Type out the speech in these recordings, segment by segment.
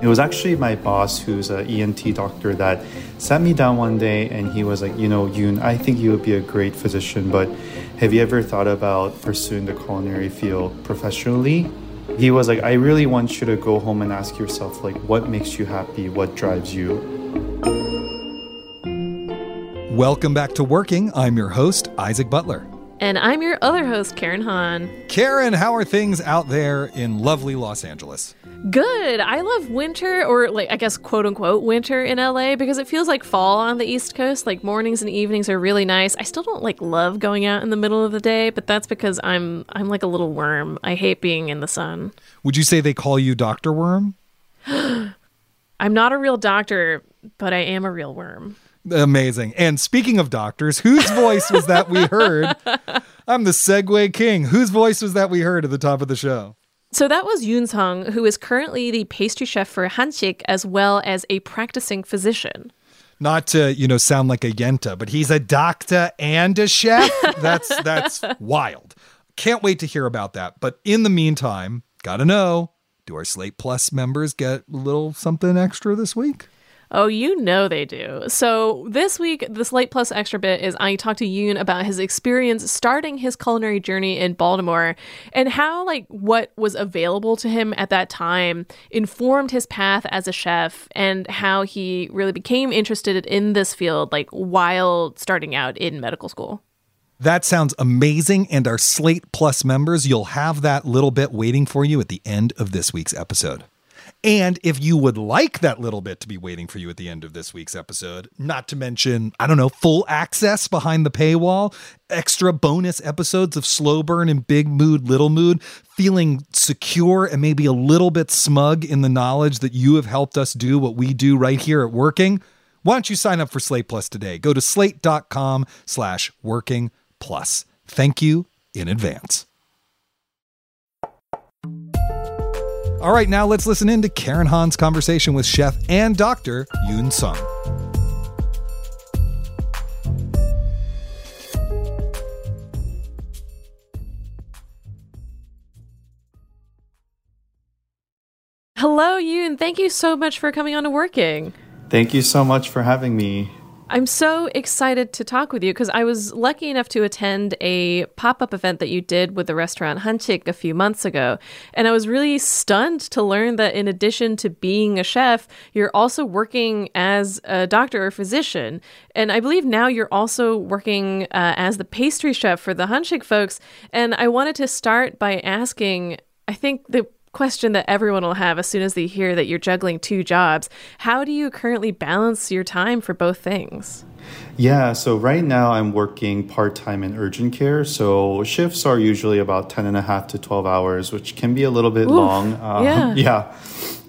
It was actually my boss, who's an ENT doctor, that sat me down one day and he was like, You know, Yoon, I think you would be a great physician, but have you ever thought about pursuing the culinary field professionally? He was like, I really want you to go home and ask yourself, like, what makes you happy? What drives you? Welcome back to Working. I'm your host, Isaac Butler. And I'm your other host, Karen Han. Karen, how are things out there in lovely Los Angeles? Good. I love winter, or like, I guess, quote unquote, winter in LA because it feels like fall on the East Coast. Like, mornings and evenings are really nice. I still don't like love going out in the middle of the day, but that's because I'm I'm like a little worm. I hate being in the sun. Would you say they call you Dr. Worm? I'm not a real doctor, but I am a real worm. Amazing. And speaking of doctors, whose voice was that we heard? I'm the Segue King. Whose voice was that we heard at the top of the show? So that was Yoon Sung, who is currently the pastry chef for Hanchic as well as a practicing physician. Not to, you know, sound like a yenta, but he's a doctor and a chef. That's that's wild. Can't wait to hear about that. But in the meantime, gotta know, do our Slate Plus members get a little something extra this week? Oh, you know they do. So this week, the Slate Plus extra bit is I talked to Yoon about his experience starting his culinary journey in Baltimore and how like what was available to him at that time informed his path as a chef and how he really became interested in this field like while starting out in medical school. That sounds amazing. And our Slate Plus members, you'll have that little bit waiting for you at the end of this week's episode. And if you would like that little bit to be waiting for you at the end of this week's episode, not to mention, I don't know, full access behind the paywall, extra bonus episodes of Slow Burn and Big Mood, Little Mood, feeling secure and maybe a little bit smug in the knowledge that you have helped us do what we do right here at Working, why don't you sign up for Slate Plus today? Go to slate.com slash working plus. Thank you in advance. All right, now let's listen in to Karen Han's conversation with chef and doctor Yoon Sung. Hello, Yoon. Thank you so much for coming on to Working. Thank you so much for having me. I'm so excited to talk with you because I was lucky enough to attend a pop up event that you did with the restaurant Hanchic a few months ago. And I was really stunned to learn that in addition to being a chef, you're also working as a doctor or physician. And I believe now you're also working uh, as the pastry chef for the Hanchic folks. And I wanted to start by asking I think the question that everyone will have as soon as they hear that you're juggling two jobs. How do you currently balance your time for both things? Yeah, so right now I'm working part time in urgent care. So shifts are usually about 10 and a half to 12 hours, which can be a little bit Oof, long. Um, yeah. yeah.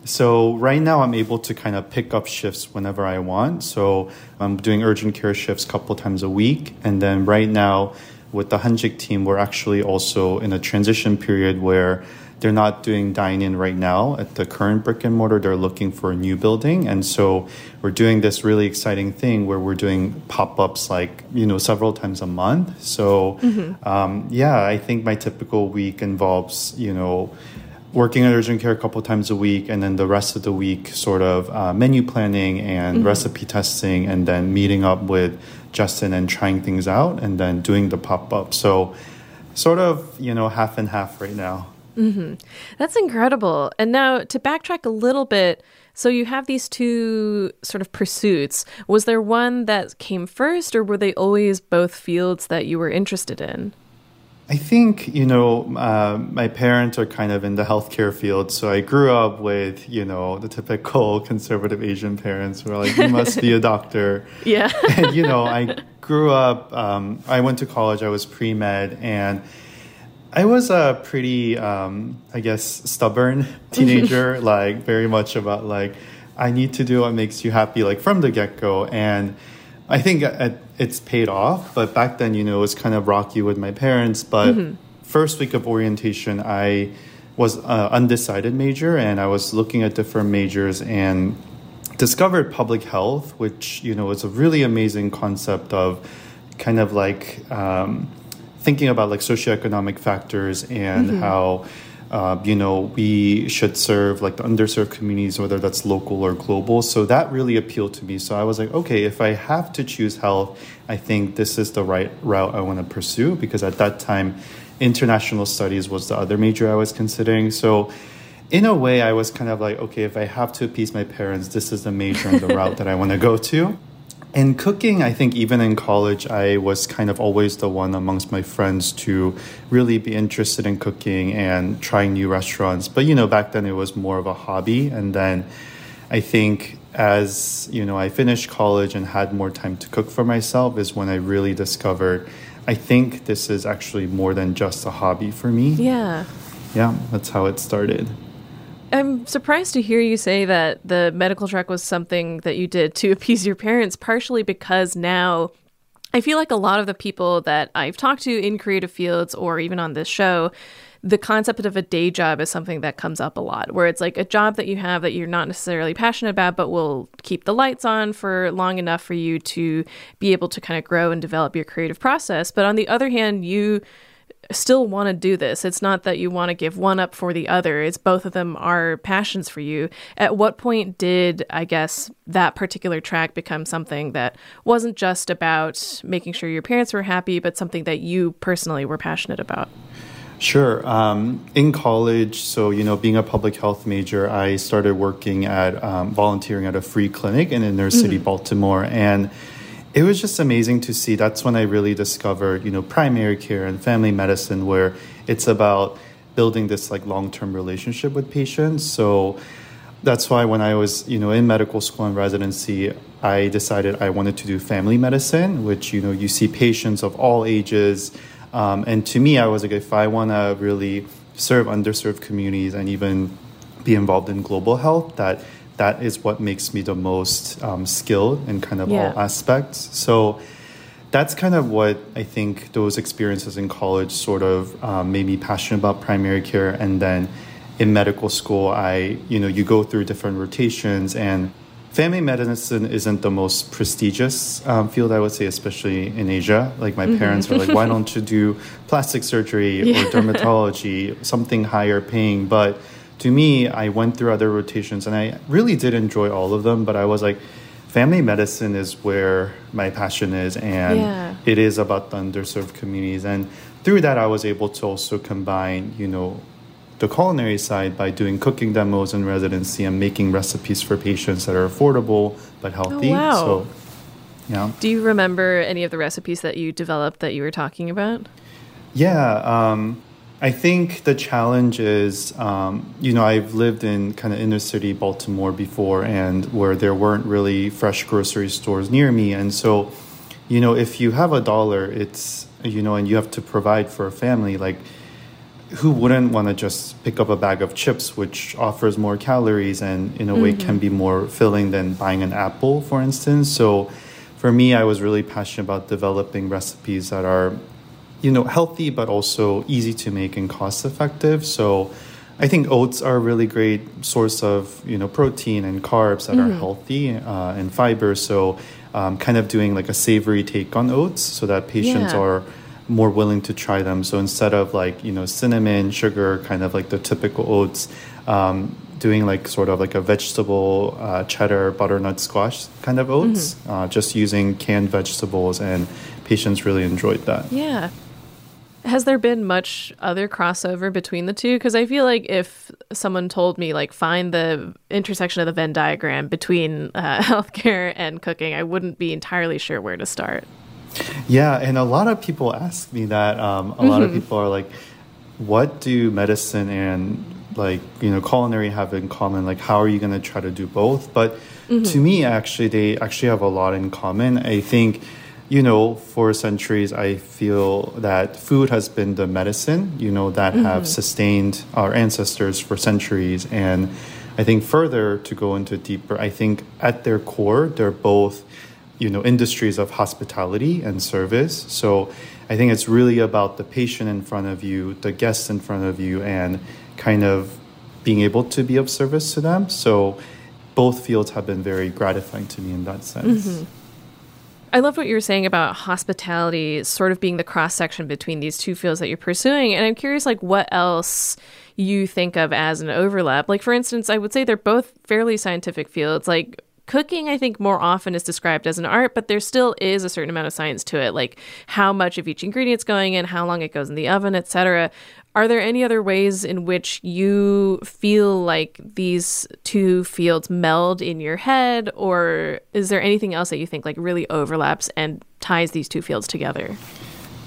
So right now I'm able to kind of pick up shifts whenever I want. So I'm doing urgent care shifts a couple times a week. And then right now with the Hanchic team, we're actually also in a transition period where they're not doing dine in right now at the current brick and mortar. They're looking for a new building. And so we're doing this really exciting thing where we're doing pop ups like, you know, several times a month. So, um, yeah, I think my typical week involves, you know, working at urgent care a couple times a week and then the rest of the week sort of uh, menu planning and recipe testing and then meeting up with Justin and trying things out and then doing the pop up. So, sort of, you know, half and half right now. Mm-hmm. That's incredible. And now to backtrack a little bit, so you have these two sort of pursuits. Was there one that came first, or were they always both fields that you were interested in? I think, you know, uh, my parents are kind of in the healthcare field. So I grew up with, you know, the typical conservative Asian parents who are like, you must be a doctor. Yeah. and, you know, I grew up, um, I went to college, I was pre med, and I was a pretty, um, I guess, stubborn teenager, like very much about like, I need to do what makes you happy, like from the get go. And I think it's paid off. But back then, you know, it was kind of rocky with my parents. But mm-hmm. first week of orientation, I was an undecided major and I was looking at different majors and discovered public health, which, you know, was a really amazing concept of kind of like, um, thinking about like socioeconomic factors and mm-hmm. how uh, you know we should serve like the underserved communities whether that's local or global. So that really appealed to me. So i was like okay if i have to choose health i think this is the right route i want to pursue because at that time international studies was the other major i was considering. So in a way i was kind of like okay if i have to appease my parents this is the major and the route that i want to go to in cooking, I think even in college, I was kind of always the one amongst my friends to really be interested in cooking and trying new restaurants. But, you know, back then it was more of a hobby. And then I think as, you know, I finished college and had more time to cook for myself is when I really discovered I think this is actually more than just a hobby for me. Yeah. Yeah, that's how it started. I'm surprised to hear you say that the medical track was something that you did to appease your parents, partially because now I feel like a lot of the people that I've talked to in creative fields or even on this show, the concept of a day job is something that comes up a lot, where it's like a job that you have that you're not necessarily passionate about, but will keep the lights on for long enough for you to be able to kind of grow and develop your creative process. But on the other hand, you still want to do this. It's not that you want to give one up for the other. It's both of them are passions for you. At what point did, I guess, that particular track become something that wasn't just about making sure your parents were happy, but something that you personally were passionate about? Sure. Um, in college, so, you know, being a public health major, I started working at um, volunteering at a free clinic in inner city, mm-hmm. Baltimore. And it was just amazing to see. That's when I really discovered, you know, primary care and family medicine, where it's about building this like long term relationship with patients. So that's why when I was, you know, in medical school and residency, I decided I wanted to do family medicine, which you know you see patients of all ages, um, and to me, I was like, if I want to really serve underserved communities and even be involved in global health, that that is what makes me the most um, skilled in kind of yeah. all aspects. So that's kind of what I think those experiences in college sort of um, made me passionate about primary care. And then in medical school, I, you know, you go through different rotations and family medicine isn't the most prestigious um, field, I would say, especially in Asia. Like my mm-hmm. parents were like, why don't you do plastic surgery yeah. or dermatology, something higher paying? But to me, I went through other rotations and I really did enjoy all of them, but I was like, family medicine is where my passion is and yeah. it is about the underserved communities. And through that, I was able to also combine, you know, the culinary side by doing cooking demos in residency and making recipes for patients that are affordable but healthy. Oh, wow. So, yeah. Do you remember any of the recipes that you developed that you were talking about? Yeah. Um, I think the challenge is, um, you know, I've lived in kind of inner city Baltimore before, and where there weren't really fresh grocery stores near me, and so, you know, if you have a dollar, it's you know, and you have to provide for a family, like who wouldn't want to just pick up a bag of chips, which offers more calories and in a mm-hmm. way can be more filling than buying an apple, for instance. So, for me, I was really passionate about developing recipes that are you know, healthy but also easy to make and cost effective. So I think oats are a really great source of you know protein and carbs that mm-hmm. are healthy uh, and fiber. So um, kind of doing like a savory take on oats so that patients yeah. are more willing to try them. So instead of like you know cinnamon, sugar, kind of like the typical oats, um, doing like sort of like a vegetable uh, cheddar butternut squash kind of oats, mm-hmm. uh, just using canned vegetables, and patients really enjoyed that. Yeah. Has there been much other crossover between the two? Because I feel like if someone told me, like, find the intersection of the Venn diagram between uh, healthcare and cooking, I wouldn't be entirely sure where to start. Yeah, and a lot of people ask me that. Um, a mm-hmm. lot of mm-hmm. people are like, what do medicine and like you know culinary have in common like how are you going to try to do both but mm-hmm. to me actually they actually have a lot in common i think you know for centuries i feel that food has been the medicine you know that mm-hmm. have sustained our ancestors for centuries and i think further to go into deeper i think at their core they're both you know industries of hospitality and service so I think it's really about the patient in front of you, the guests in front of you, and kind of being able to be of service to them. So both fields have been very gratifying to me in that sense. Mm-hmm. I loved what you were saying about hospitality sort of being the cross section between these two fields that you're pursuing. And I'm curious, like, what else you think of as an overlap? Like, for instance, I would say they're both fairly scientific fields. Like, Cooking, I think, more often is described as an art, but there still is a certain amount of science to it, like how much of each ingredient's going in, how long it goes in the oven, etc. Are there any other ways in which you feel like these two fields meld in your head, or is there anything else that you think like really overlaps and ties these two fields together?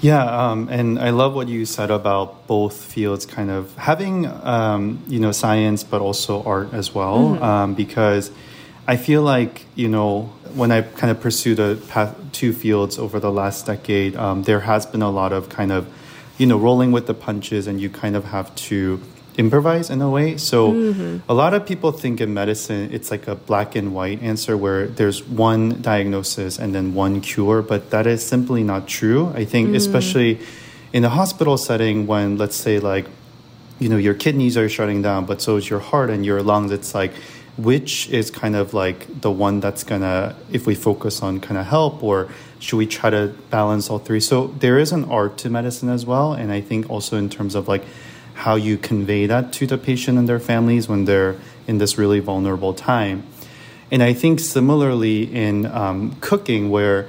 Yeah, um, and I love what you said about both fields kind of having, um, you know, science, but also art as well, mm-hmm. um, because I feel like, you know, when I kind of pursued the path, two fields over the last decade, um, there has been a lot of kind of, you know, rolling with the punches and you kind of have to improvise in a way. So mm-hmm. a lot of people think in medicine it's like a black and white answer where there's one diagnosis and then one cure, but that is simply not true. I think mm. especially in a hospital setting when let's say like you know your kidneys are shutting down but so is your heart and your lungs it's like which is kind of like the one that's gonna if we focus on kind of help or should we try to balance all three? So there is an art to medicine as well and i think also in terms of like how you convey that to the patient and their families when they're in this really vulnerable time. And i think similarly in um, cooking where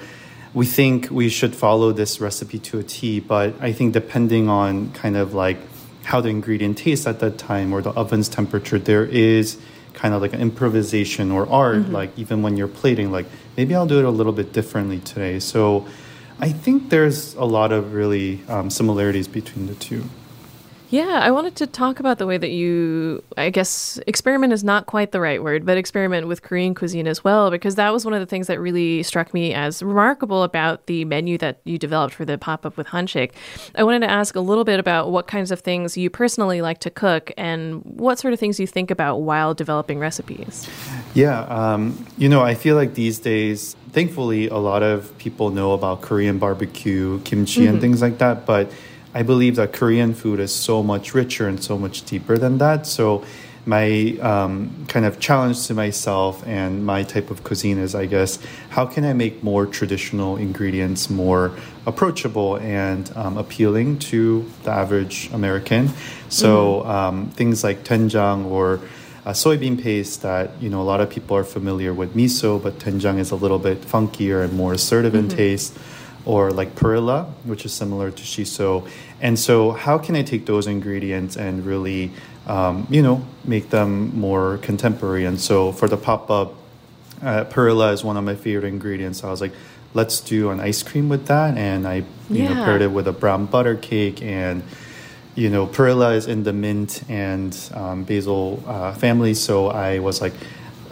we think we should follow this recipe to a t but i think depending on kind of like how the ingredient tastes at that time or the oven's temperature there is kind of like an improvisation or art, mm-hmm. like even when you're plating, like maybe I'll do it a little bit differently today. So I think there's a lot of really um, similarities between the two. Yeah, I wanted to talk about the way that you, I guess, experiment is not quite the right word, but experiment with Korean cuisine as well, because that was one of the things that really struck me as remarkable about the menu that you developed for the pop up with Hanchic. I wanted to ask a little bit about what kinds of things you personally like to cook and what sort of things you think about while developing recipes. Yeah, um, you know, I feel like these days, thankfully, a lot of people know about Korean barbecue, kimchi, mm-hmm. and things like that, but I believe that Korean food is so much richer and so much deeper than that. So my um, kind of challenge to myself and my type of cuisine is, I guess, how can I make more traditional ingredients more approachable and um, appealing to the average American? So mm-hmm. um, things like doenjang or a soybean paste that you know a lot of people are familiar with miso, but doenjang is a little bit funkier and more assertive mm-hmm. in taste or like perilla, which is similar to shiso. And so, how can I take those ingredients and really, um, you know, make them more contemporary? And so, for the pop up, uh, perilla is one of my favorite ingredients. So I was like, let's do an ice cream with that, and I, you yeah. know, paired it with a brown butter cake and. You know, perilla is in the mint and um, basil uh, family, so I was like,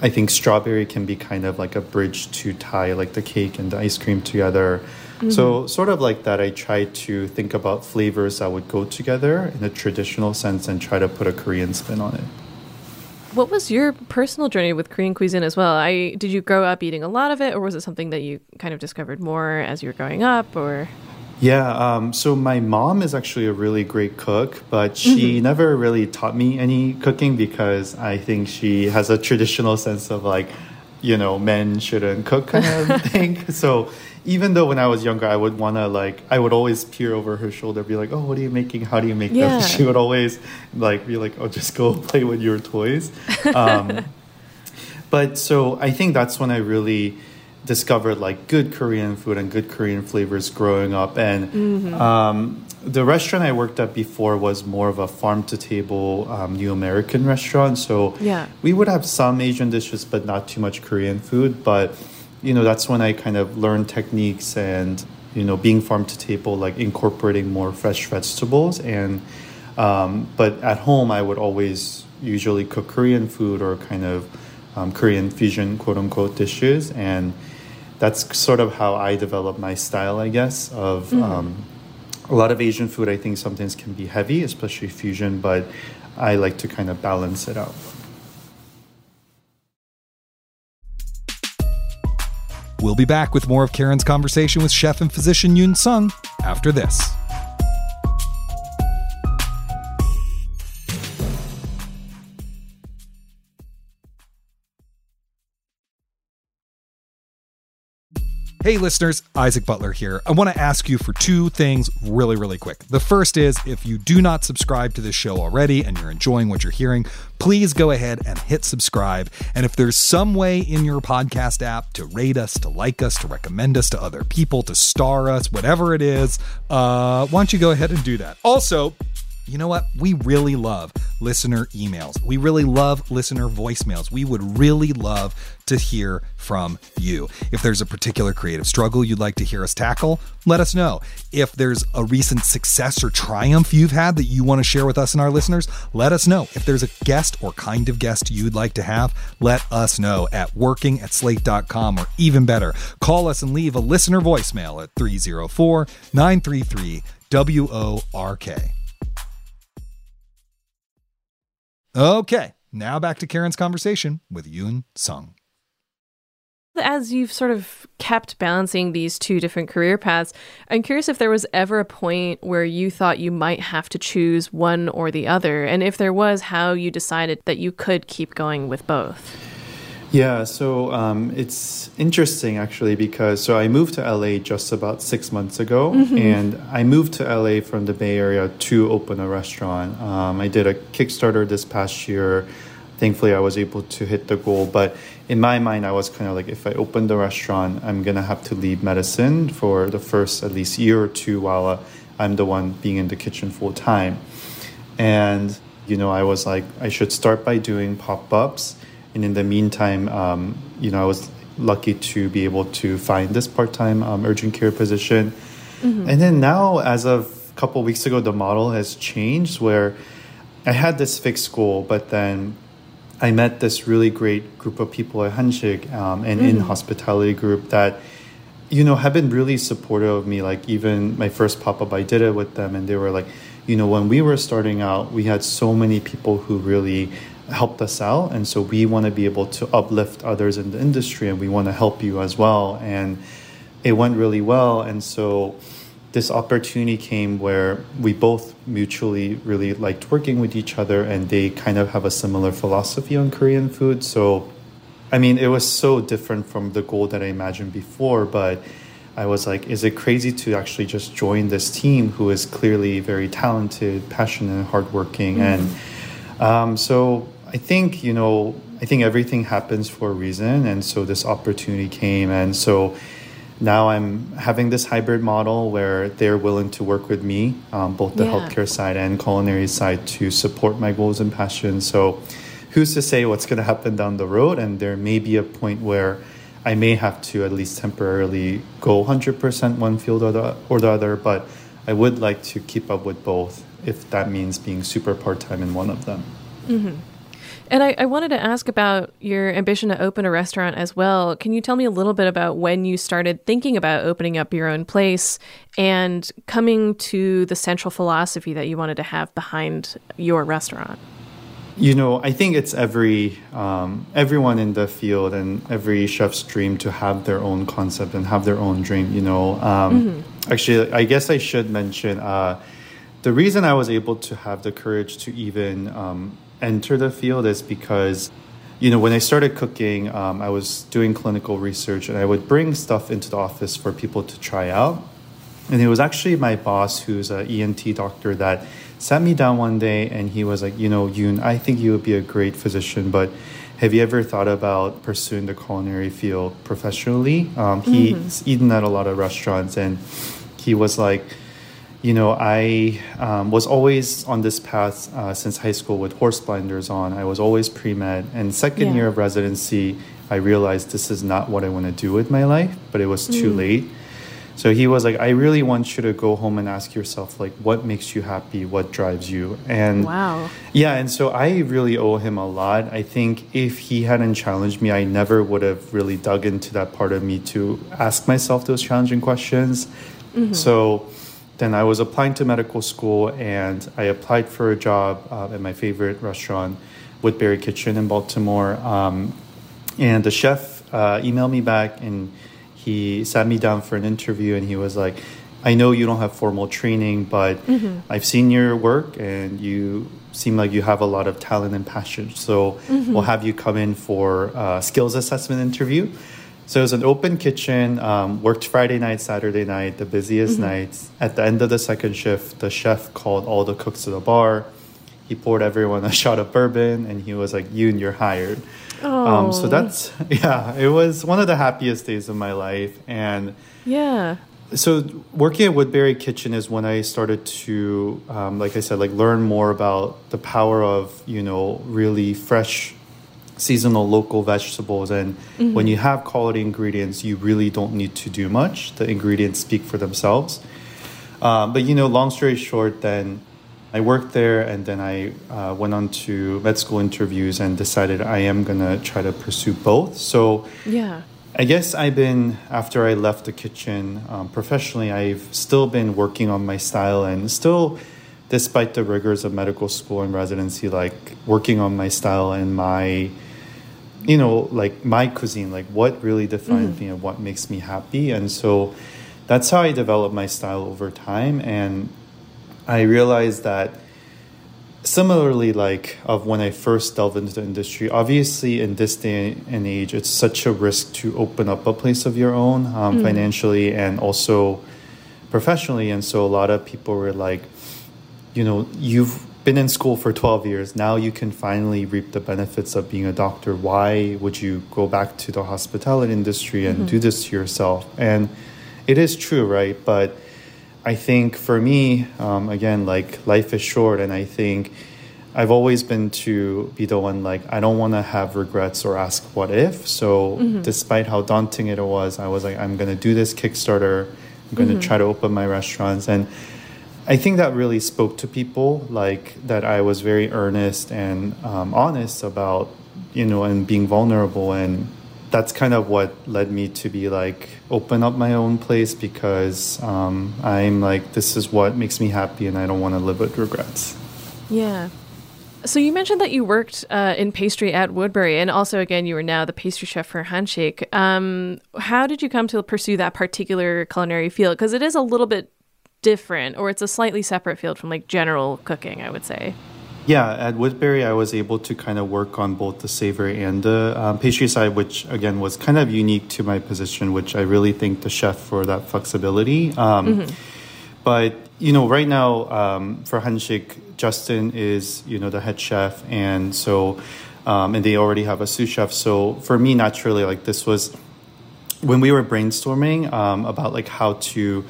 I think strawberry can be kind of like a bridge to tie like the cake and the ice cream together. Mm-hmm. So, sort of like that, I try to think about flavors that would go together in a traditional sense and try to put a Korean spin on it. What was your personal journey with Korean cuisine as well? I did you grow up eating a lot of it, or was it something that you kind of discovered more as you were growing up, or? Yeah, um, so my mom is actually a really great cook, but she mm-hmm. never really taught me any cooking because I think she has a traditional sense of like you know men shouldn't cook kind of thing. So even though when I was younger, I would want to like I would always peer over her shoulder, be like, "Oh, what are you making? How do you make Yeah. that?" She would always like be like, "Oh, just go play with your toys." Um, but so I think that's when I really discovered like good Korean food and good Korean flavors growing up. And um, the restaurant I worked at before was more of a farm to table um, New American restaurant. So Yeah. we would have some Asian dishes, but not too much Korean food. But you know, that's when I kind of learned techniques and you know, being farm to table, like incorporating more fresh vegetables and. Um, but at home, I would always usually cook Korean food or kind of um, Korean fusion, quote unquote, dishes. And that's sort of how I developed my style, I guess, of um, a lot of Asian food. I think sometimes can be heavy, especially fusion, but I like to kind of balance it out. We'll be back with more of Karen's conversation with chef and physician Yoon Sung after this. Hey, listeners, Isaac Butler here. I want to ask you for two things really, really quick. The first is if you do not subscribe to this show already and you're enjoying what you're hearing, please go ahead and hit subscribe. And if there's some way in your podcast app to rate us, to like us, to recommend us to other people, to star us, whatever it is, uh, why don't you go ahead and do that? Also, you know what? We really love listener emails. We really love listener voicemails. We would really love to hear from you. If there's a particular creative struggle you'd like to hear us tackle, let us know. If there's a recent success or triumph you've had that you want to share with us and our listeners, let us know. If there's a guest or kind of guest you'd like to have, let us know at working at slate.com or even better, call us and leave a listener voicemail at 304 933 WORK. Okay, now back to Karen's conversation with Yoon Sung. As you've sort of kept balancing these two different career paths, I'm curious if there was ever a point where you thought you might have to choose one or the other, and if there was, how you decided that you could keep going with both. Yeah, so um, it's interesting actually because so I moved to LA just about six months ago, and I moved to LA from the Bay Area to open a restaurant. Um, I did a Kickstarter this past year. Thankfully, I was able to hit the goal, but in my mind, I was kind of like, if I open the restaurant, I'm gonna have to leave medicine for the first at least year or two while uh, I'm the one being in the kitchen full time. And, you know, I was like, I should start by doing pop ups. And in the meantime, um, you know, I was lucky to be able to find this part time um, urgent care position. And then now, as of a couple of weeks ago, the model has changed where I had this fixed goal, but then I met this really great group of people at Hanchic um, and in hospitality group that you know have been really supportive of me. Like even my first pop up, I did it with them, and they were like, you know, when we were starting out, we had so many people who really helped us out, and so we want to be able to uplift others in the industry, and we want to help you as well. And it went really well, and so this opportunity came where we both mutually really liked working with each other and they kind of have a similar philosophy on Korean food. So, I mean, it was so different from the goal that I imagined before, but I was like, is it crazy to actually just join this team who is clearly very talented, passionate, hardworking? And um, so I think, you know, I think everything happens for a reason. And so this opportunity came. And so now I'm having this hybrid model where they're willing to work with me, um, both the Yeah. healthcare side and culinary side, to support my goals and passions. So, who's to say what's going to happen down the road? And there may be a point where I may have to at least temporarily go 100% one field or the, or the other, but I would like to keep up with both if that means being super part time in one of them. And I, I wanted to ask about your ambition to open a restaurant as well. Can you tell me a little bit about when you started thinking about opening up your own place and coming to the central philosophy that you wanted to have behind your restaurant? You know, I think it's every um, everyone in the field and every chef's dream to have their own concept and have their own dream. You know, um, actually, I guess I should mention uh, the reason I was able to have the courage to even um, enter the field is because, you know, when I started cooking, um, I was doing clinical research and I would bring stuff into the office for people to try out. And it was actually my boss, who's an ENT doctor, that sat me down one day and he was like, You know, Yoon, I think you would be a great physician, but have you ever thought about pursuing the culinary field professionally? Um, he's mm-hmm. eaten at a lot of restaurants and he was like, you know, I um, was always on this path uh, since high school with horse blinders on. I was always pre med. And second yeah. year of residency, I realized this is not what I want to do with my life, but it was too mm. late. So he was like, I really want you to go home and ask yourself, like, what makes you happy? What drives you? And wow. Yeah. And so I really owe him a lot. I think if he hadn't challenged me, I never would have really dug into that part of me to ask myself those challenging questions. Mm-hmm. So, then I was applying to medical school and I applied for a job uh, at my favorite restaurant, Woodberry Kitchen in Baltimore. Um, and the chef uh, emailed me back and he sat me down for an interview and he was like, I know you don't have formal training, but mm-hmm. I've seen your work and you seem like you have a lot of talent and passion. So mm-hmm. we'll have you come in for a skills assessment interview. So it was an open kitchen, um, worked Friday night, Saturday night, the busiest mm-hmm. nights. At the end of the second shift, the chef called all the cooks to the bar. He poured everyone a shot of bourbon and he was like, You and you're hired. Oh. Um, so that's, yeah, it was one of the happiest days of my life. And yeah. So working at Woodberry Kitchen is when I started to, um, like I said, like learn more about the power of, you know, really fresh seasonal local vegetables and mm-hmm. when you have quality ingredients you really don't need to do much. The ingredients speak for themselves. Um, but you know long story short then i worked there and then i uh, went on to med school interviews and decided i am going to try to pursue both. So yeah. I guess I've been, after I left the kitchen um, professionally, I've still been working on my style and still, despite the rigors of medical school and residency, like working on my style and my you know, like my cuisine, like what really defines mm-hmm. me and what makes me happy. And so that's how I developed my style over time. And I realized that similarly, like of when I first delved into the industry, obviously in this day and age, it's such a risk to open up a place of your own um, mm-hmm. financially and also professionally. And so a lot of people were like, you know, you've been in school for 12 years. Now you can finally reap the benefits of being a doctor. Why would you go back to the hospitality industry and mm-hmm. do this to yourself? And it is true, right? But I think for me, um, again, like life is short, and I think I've always been to be the one like I don't want to have regrets or ask what if. So mm-hmm. despite how daunting it was, I was like, I'm going to do this Kickstarter. I'm going to mm-hmm. try to open my restaurants and I think that really spoke to people, like that I was very earnest and um, honest about, you know, and being vulnerable. And that's kind of what led me to be like, open up my own place because um, I'm like, this is what makes me happy and I don't want to live with regrets. Yeah. So you mentioned that you worked uh, in pastry at Woodberry, and also again you are now the pastry chef for Hanchic. Um, how did you come to pursue that particular culinary field? Because it is a little bit different or it's a slightly separate field from like general cooking, I would say. Yeah, at Woodberry, I was able to kind of work on both the savory and the um, pastry side, which again was kind of unique to my position, which I really thank the chef for that flexibility. Um, mm-hmm. But you know, right now um, for Hanchic, Justin is you know the head chef, and so um, and they already have a sous chef. So for me, naturally, like this was when we were brainstorming um, about like how to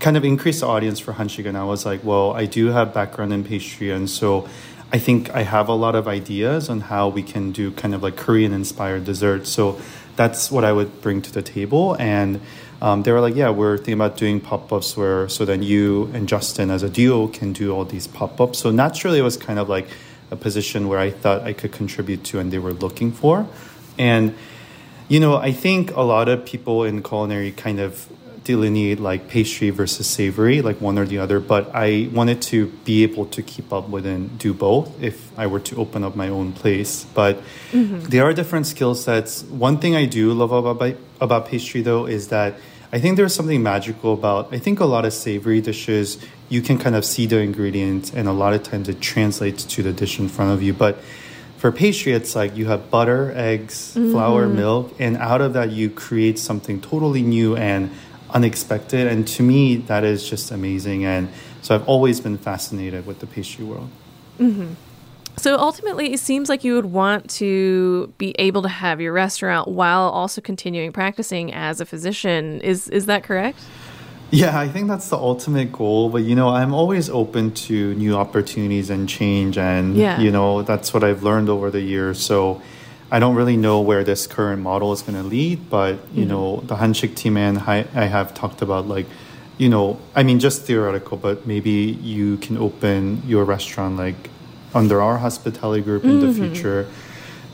kind of increase the audience for Hanchic, and I was like, well, I do have background in pastry, and so I think I have a lot of ideas on how we can do kind of like Korean inspired desserts. So that's what I would bring to the table. And um, they were like, yeah, we're thinking about doing pop ups where so then you and Justin as a duo can do all these pop ups. So naturally, it was kind of like a position where I thought I could contribute to and they were looking for. And, you know, I think a lot of people in culinary kind of delineate like pastry versus savory, like one or the other, but I wanted to be able to keep up with and do both if I were to open up my own place. But mm-hmm. there are different skill sets. One thing I do love about, about pastry though is that I think there's something magical about, I think a lot of savory dishes, you can kind of see the ingredients and a lot of times it translates to the dish in front of you. But for pastry, it's like you have butter, eggs, flour, milk, and out of that, you create something totally new and unexpected. And to me, that is just amazing. And so I've always been fascinated with the pastry world. Mm-hmm. So ultimately, it seems like you would want to be able to have your restaurant while also continuing practicing as a physician. Is is that correct? Yeah, I think that's the ultimate goal. But you know, I'm always open to new opportunities and change. And, Yeah. you know, that's what I've learned over the years. So I don't really know where this current model is going to lead. But, you mm-hmm. know, the Hanchic team and I, I have talked about like, you know, I mean, just theoretical, but maybe you can open your restaurant like under our hospitality group in the mm-hmm. future,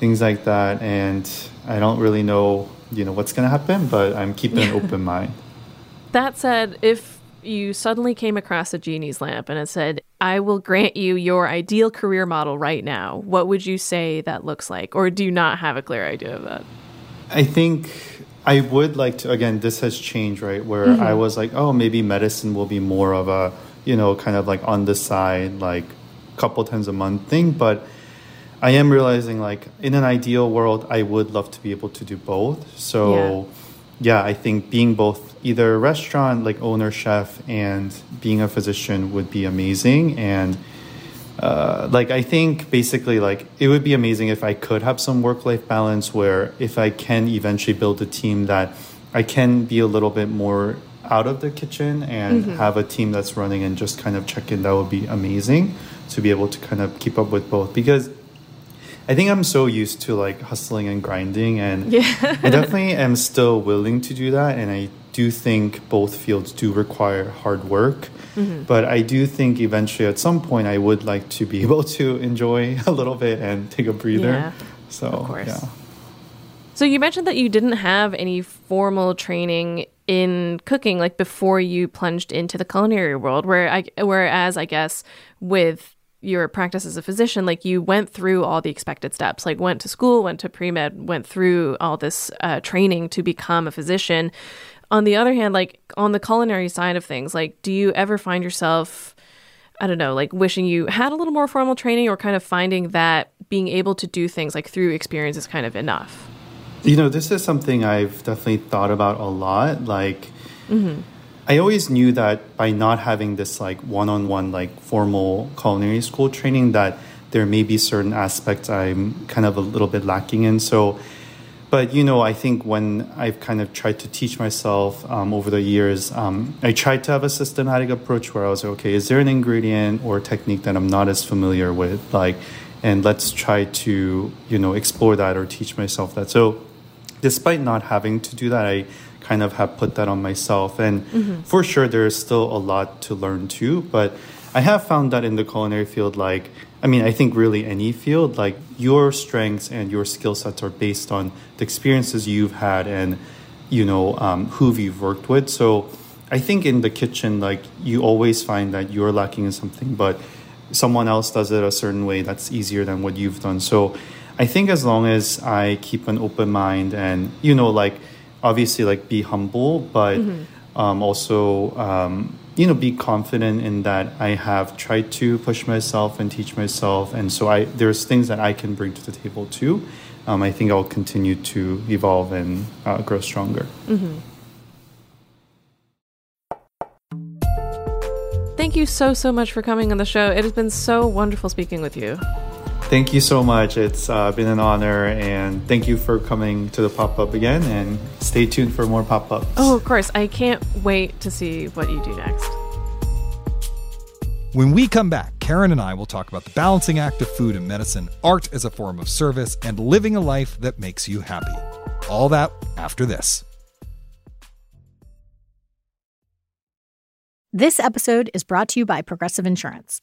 things like that. And I don't really know, you know, what's going to happen, but I'm keeping an open mind. That said, if you suddenly came across a genie's lamp and it said, I will grant you your ideal career model right now, what would you say that looks like? Or do you not have a clear idea of that? I think I would like to again this has changed, right? Where mm-hmm. I was like, oh, maybe medicine will be more of a, you know, kind of like on the side, like couple times a month thing, but I am realizing like in an ideal world, I would love to be able to do both. So yeah, I think being both either a restaurant like owner chef and being a physician would be amazing. And uh, like I think basically like it would be amazing if I could have some work life balance where if I can eventually build a team that I can be a little bit more out of the kitchen and have a team that's running and just kind of check in that would be amazing to be able to kind of keep up with both. Because I think I'm so used to like hustling and grinding and yeah. I definitely am still willing to do that. And I do think both fields do require hard work. But I do think eventually at some point I would like to be able to enjoy a little bit and take a breather. Yeah, so of course. yeah. So you mentioned that you didn't have any formal training in cooking like before you plunged into the culinary world where I whereas I guess with your practice as a physician like you went through all the expected steps like went to school went to pre-med went through all this uh, training to become a physician on the other hand like on the culinary side of things like do you ever find yourself I don't know, like wishing you had a little more formal training or kind of finding that being able to do things like through experience is kind of enough. You know, this is something I've definitely thought about a lot. Like, mm-hmm. I always knew that by not having this like one-on-one like formal culinary school training, that there may be certain aspects I'm kind of a little bit lacking in. So, but you know, I think when I've kind of tried to teach myself um, over the years, um, I tried to have a systematic approach where I was like, okay, is there an ingredient or technique that I'm not as familiar with, like, and let's try to you know explore that or teach myself that. So, despite not having to do that, I kind of have put that on myself. And for sure, there's still a lot to learn too. But I have found that in the culinary field, like, I mean, I think really any field, like your strengths and your skill sets are based on the experiences you've had and, you know, um, who you've worked with. So I think in the kitchen, like, you always find that you're lacking in something, but someone else does it a certain way that's easier than what you've done. So I think as long as I keep an open mind and, you know, like, obviously like be humble but um, also um, you know be confident in that i have tried to push myself and teach myself and so i there's things that i can bring to the table too um, i think i'll continue to evolve and uh, grow stronger Thank you so, so much for coming on the show. It has been so wonderful speaking with you. Thank you so much it's uh, been an honor and thank you for coming to the pop-up again and stay tuned for more pop-ups Oh, of course. I can't wait to see what you do next. When we come back, Karen and I will talk about the balancing act of food and medicine, art as a form of service, and living a life that makes you happy. All that after this. This episode is brought to you by Progressive Insurance.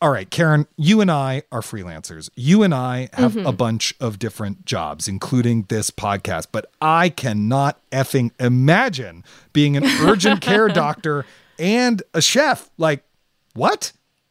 All right, Karen, you and I are freelancers. You and I have mm-hmm. a bunch of different jobs, including this podcast, but I cannot effing imagine being an urgent care doctor and a chef. Like, what?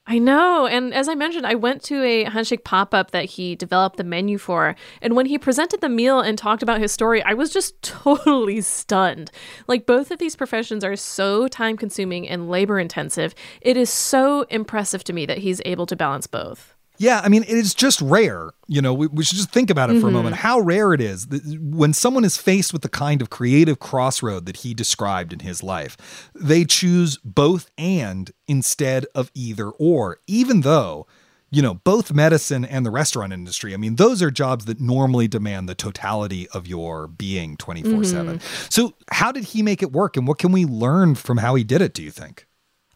I know. And as I mentioned, I went to a Hanchic pop up that he developed the menu for. And when he presented the meal and talked about his story, I was just totally stunned. Like, both of these professions are so time consuming and labor intensive. It is so impressive to me that he's able to balance both. Yeah, I mean, it is just rare. You know, we, we should just think about it mm-hmm. for a moment. Mm-hmm. How rare it is that when someone is faced with the kind of creative crossroad that he described in his life, they choose both and instead of either or, even though, you know, both medicine and the restaurant industry, I mean, those are jobs that normally demand the totality of your being 24 mm-hmm. 7. So, how did he make it work and what can we learn from how he did it, do you think?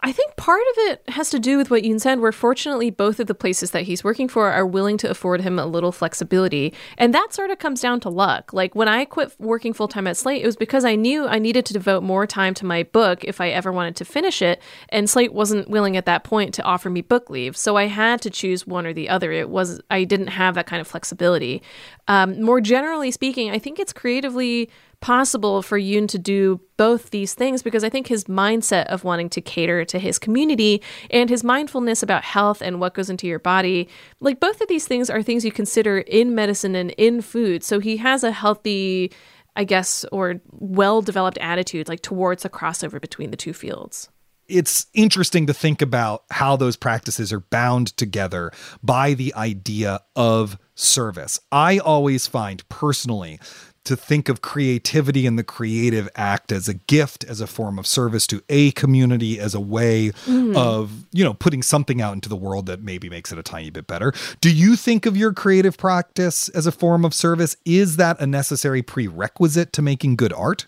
I think part of it has to do with what Yoon said, where fortunately both of the places that he's working for are willing to afford him a little flexibility. And that sort of comes down to luck. Like when I quit working full time at Slate, it was because I knew I needed to devote more time to my book if I ever wanted to finish it. And Slate wasn't willing at that point to offer me book leave. So I had to choose one or the other. It was, I didn't have that kind of flexibility. Um, more generally speaking, I think it's creatively possible for Yoon to do both these things because I think his mindset of wanting to cater to his community and his mindfulness about health and what goes into your body, like both of these things are things you consider in medicine and in food. So he has a healthy, I guess, or well developed attitude like towards the crossover between the two fields it's interesting to think about how those practices are bound together by the idea of service. I always find personally to think of creativity and the creative act as a gift, as a form of service to a community, as a way mm. of, you know, putting something out into the world that maybe makes it a tiny bit better. Do you think of your creative practice as a form of service? Is that a necessary prerequisite to making good art?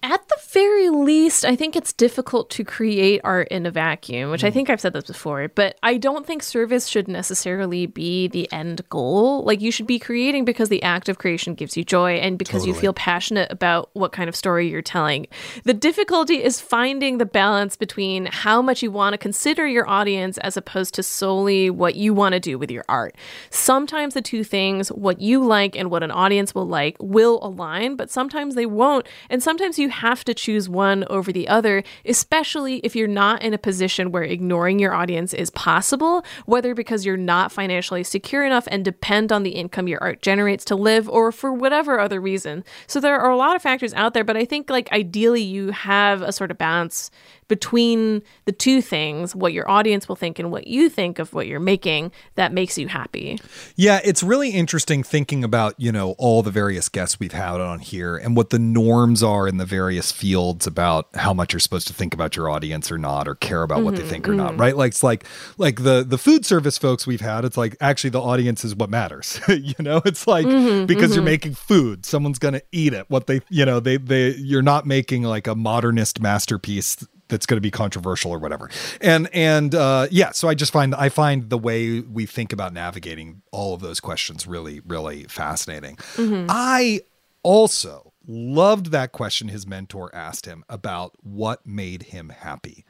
At the very least, I think it's difficult to create art in a vacuum, which mm. I think I've said this before, but I don't think service should necessarily be the end goal. Like, you should be creating because the act of creation gives you joy and because totally. you feel passionate about what kind of story you're telling. The difficulty is finding the balance between how much you want to consider your audience as opposed to solely what you want to do with your art. Sometimes the two things, what you like and what an audience will like, will align, but sometimes they won't. And sometimes you have to choose one over the other, especially if you're not in a position where ignoring your audience is possible, whether because you're not financially secure enough and depend on the income your art generates to live or for whatever other reason. So there are a lot of factors out there, but I think like ideally you have a sort of balance between the two things, what your audience will think and what you think of what you're making, that makes you happy. Yeah, it's really interesting thinking about, you know, all the various guests we've had on here and what the norms are in the various fields about how much you're supposed to think about your audience or not or care about mm-hmm, what they mm-hmm, think or mm-hmm. not, right? Like it's like like the the food service folks we've had, it's like actually the audience is what matters. you know, it's like mm-hmm, because you're mm-hmm. making food, someone's going to eat it. What they, you know, they they you're not making like a modernist masterpiece that's going to be controversial or whatever. And and uh, yeah, so I just find I find the way we think about navigating all of those questions really really fascinating. Mm-hmm. I also loved that question his mentor asked him about what made him happy.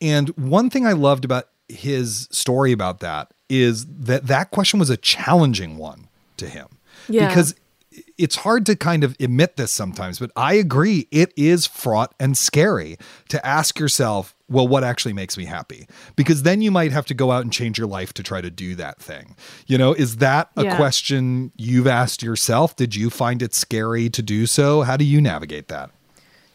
And one thing I loved about his story about that is that that question was a challenging one to him. Yeah. Because it's hard to kind of admit this sometimes, but I agree. It is fraught and scary to ask yourself, well, what actually makes me happy? Because then you might have to go out and change your life to try to do that thing. You know, is that a yeah. question you've asked yourself? Did you find it scary to do so? How do you navigate that?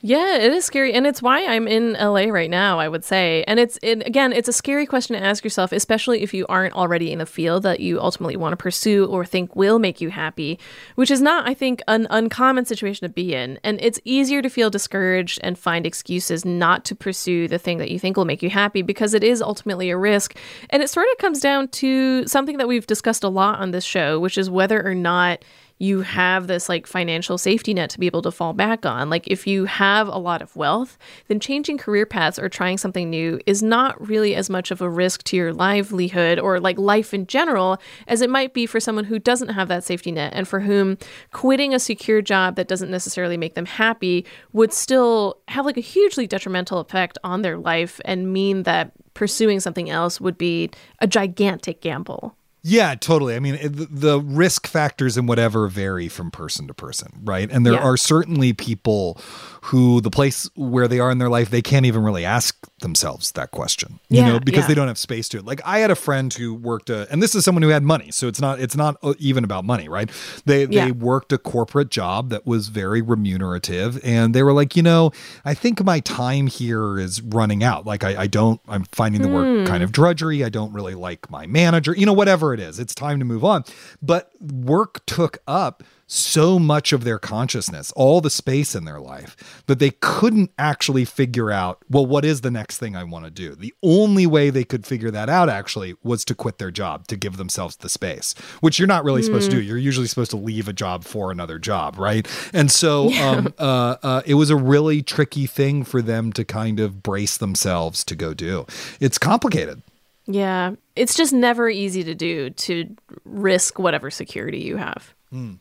Yeah, it is scary. And it's why I'm in LA right now, I would say. And it's, it, again, it's a scary question to ask yourself, especially if you aren't already in a field that you ultimately want to pursue or think will make you happy, which is not, I think, an uncommon situation to be in. And it's easier to feel discouraged and find excuses not to pursue the thing that you think will make you happy because it is ultimately a risk. And it sort of comes down to something that we've discussed a lot on this show, which is whether or not you have this like financial safety net to be able to fall back on. Like if you have a lot of wealth, then changing career paths or trying something new is not really as much of a risk to your livelihood or like life in general as it might be for someone who doesn't have that safety net and for whom quitting a secure job that doesn't necessarily make them happy would still have like a hugely detrimental effect on their life and mean that pursuing something else would be a gigantic gamble. Yeah, totally. I mean, it, the risk factors and whatever vary from person to person, right? And there yeah. are certainly people who the place where they are in their life, they can't even really ask themselves that question, you yeah, know, because yeah. they don't have space to it. Like I had a friend who worked a, and this is someone who had money, so it's not it's not uh, even about money, right? They they worked a corporate job that was very remunerative, and they were like, you know, I think my time here is running out. Like I, I don't, I'm finding the work hmm. kind of drudgery. I don't really like my manager, you know, whatever it is. It's time to move on. But work took up so much of their consciousness, all the space in their life, that they couldn't actually figure out, well, what is the next thing I want to do? The only way they could figure that out actually was to quit their job to give themselves the space, which you're not really mm. supposed to do. Hmm. You're usually supposed to leave a job for another job, right? And so yeah. um, uh, uh, it was a really tricky thing for them to kind of brace themselves to go do. It's complicated. Yeah, it's just never easy to do to risk whatever security you have. Mm.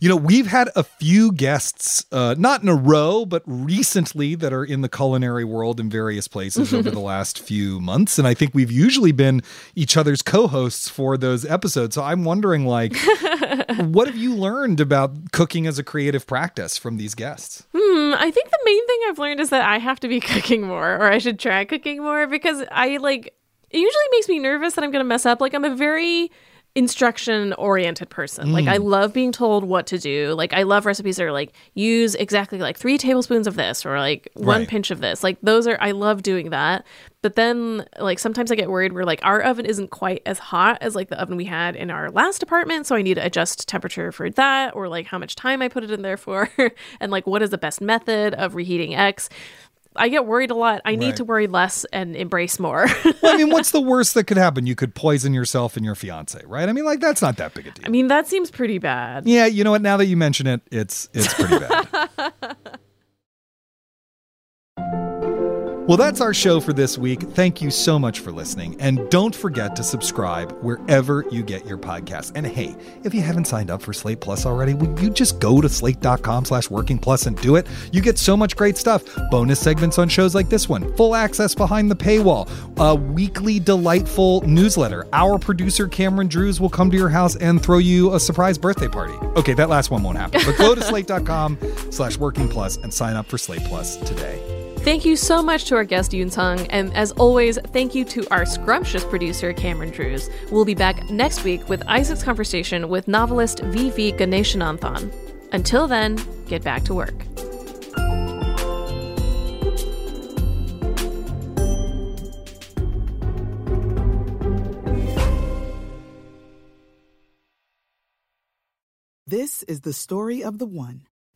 You know, we've had a few guests, uh, not in a row, but recently that are in the culinary world in various places over the last few months. And I think we've usually been each other's co hosts for those episodes. So I'm wondering, like, what have you learned about cooking as a creative practice from these guests? Hmm, I think the main thing I've learned is that I have to be cooking more, or I should try cooking more because I like, it usually makes me nervous that I'm going to mess up. Like, I'm a very instruction oriented person. Mm. Like I mm. love being told what to do. Like I love recipes that are like use exactly like 3 tablespoons of this or like one right. pinch of this. Like those are I love doing that. But then like sometimes I get worried where like our oven isn't quite as hot as like the oven we had in our last apartment, so I need to adjust temperature for that or like how much time I put it in there for and like what is the best method of reheating X. I get worried a lot. I need right. to worry less and embrace more. well, I mean, what's the worst that could happen? You could poison yourself and your fiance, right? I mean, like that's not that big a deal. I mean, that seems pretty bad. Yeah, you know what? Now that you mention it, it's it's pretty bad. Well, that's our show for this week. Thank you so much for listening. And don't forget to subscribe wherever you get your podcasts. And hey, if you haven't signed up for Slate Plus already, would you just go to slate.com slash working plus and do it? You get so much great stuff. Bonus segments on shows like this one, full access behind the paywall, a weekly delightful newsletter. Our producer, Cameron Drews, will come to your house and throw you a surprise birthday party. Okay, that last one won't happen. But go to slate.com slash working plus and sign up for Slate Plus today. Thank you so much to our guest Yoon Sung, and as always, thank you to our scrumptious producer Cameron Drews. We'll be back next week with Isaac's conversation with novelist V.V. Ganeshananthan. Until then, get back to work. This is the story of the one.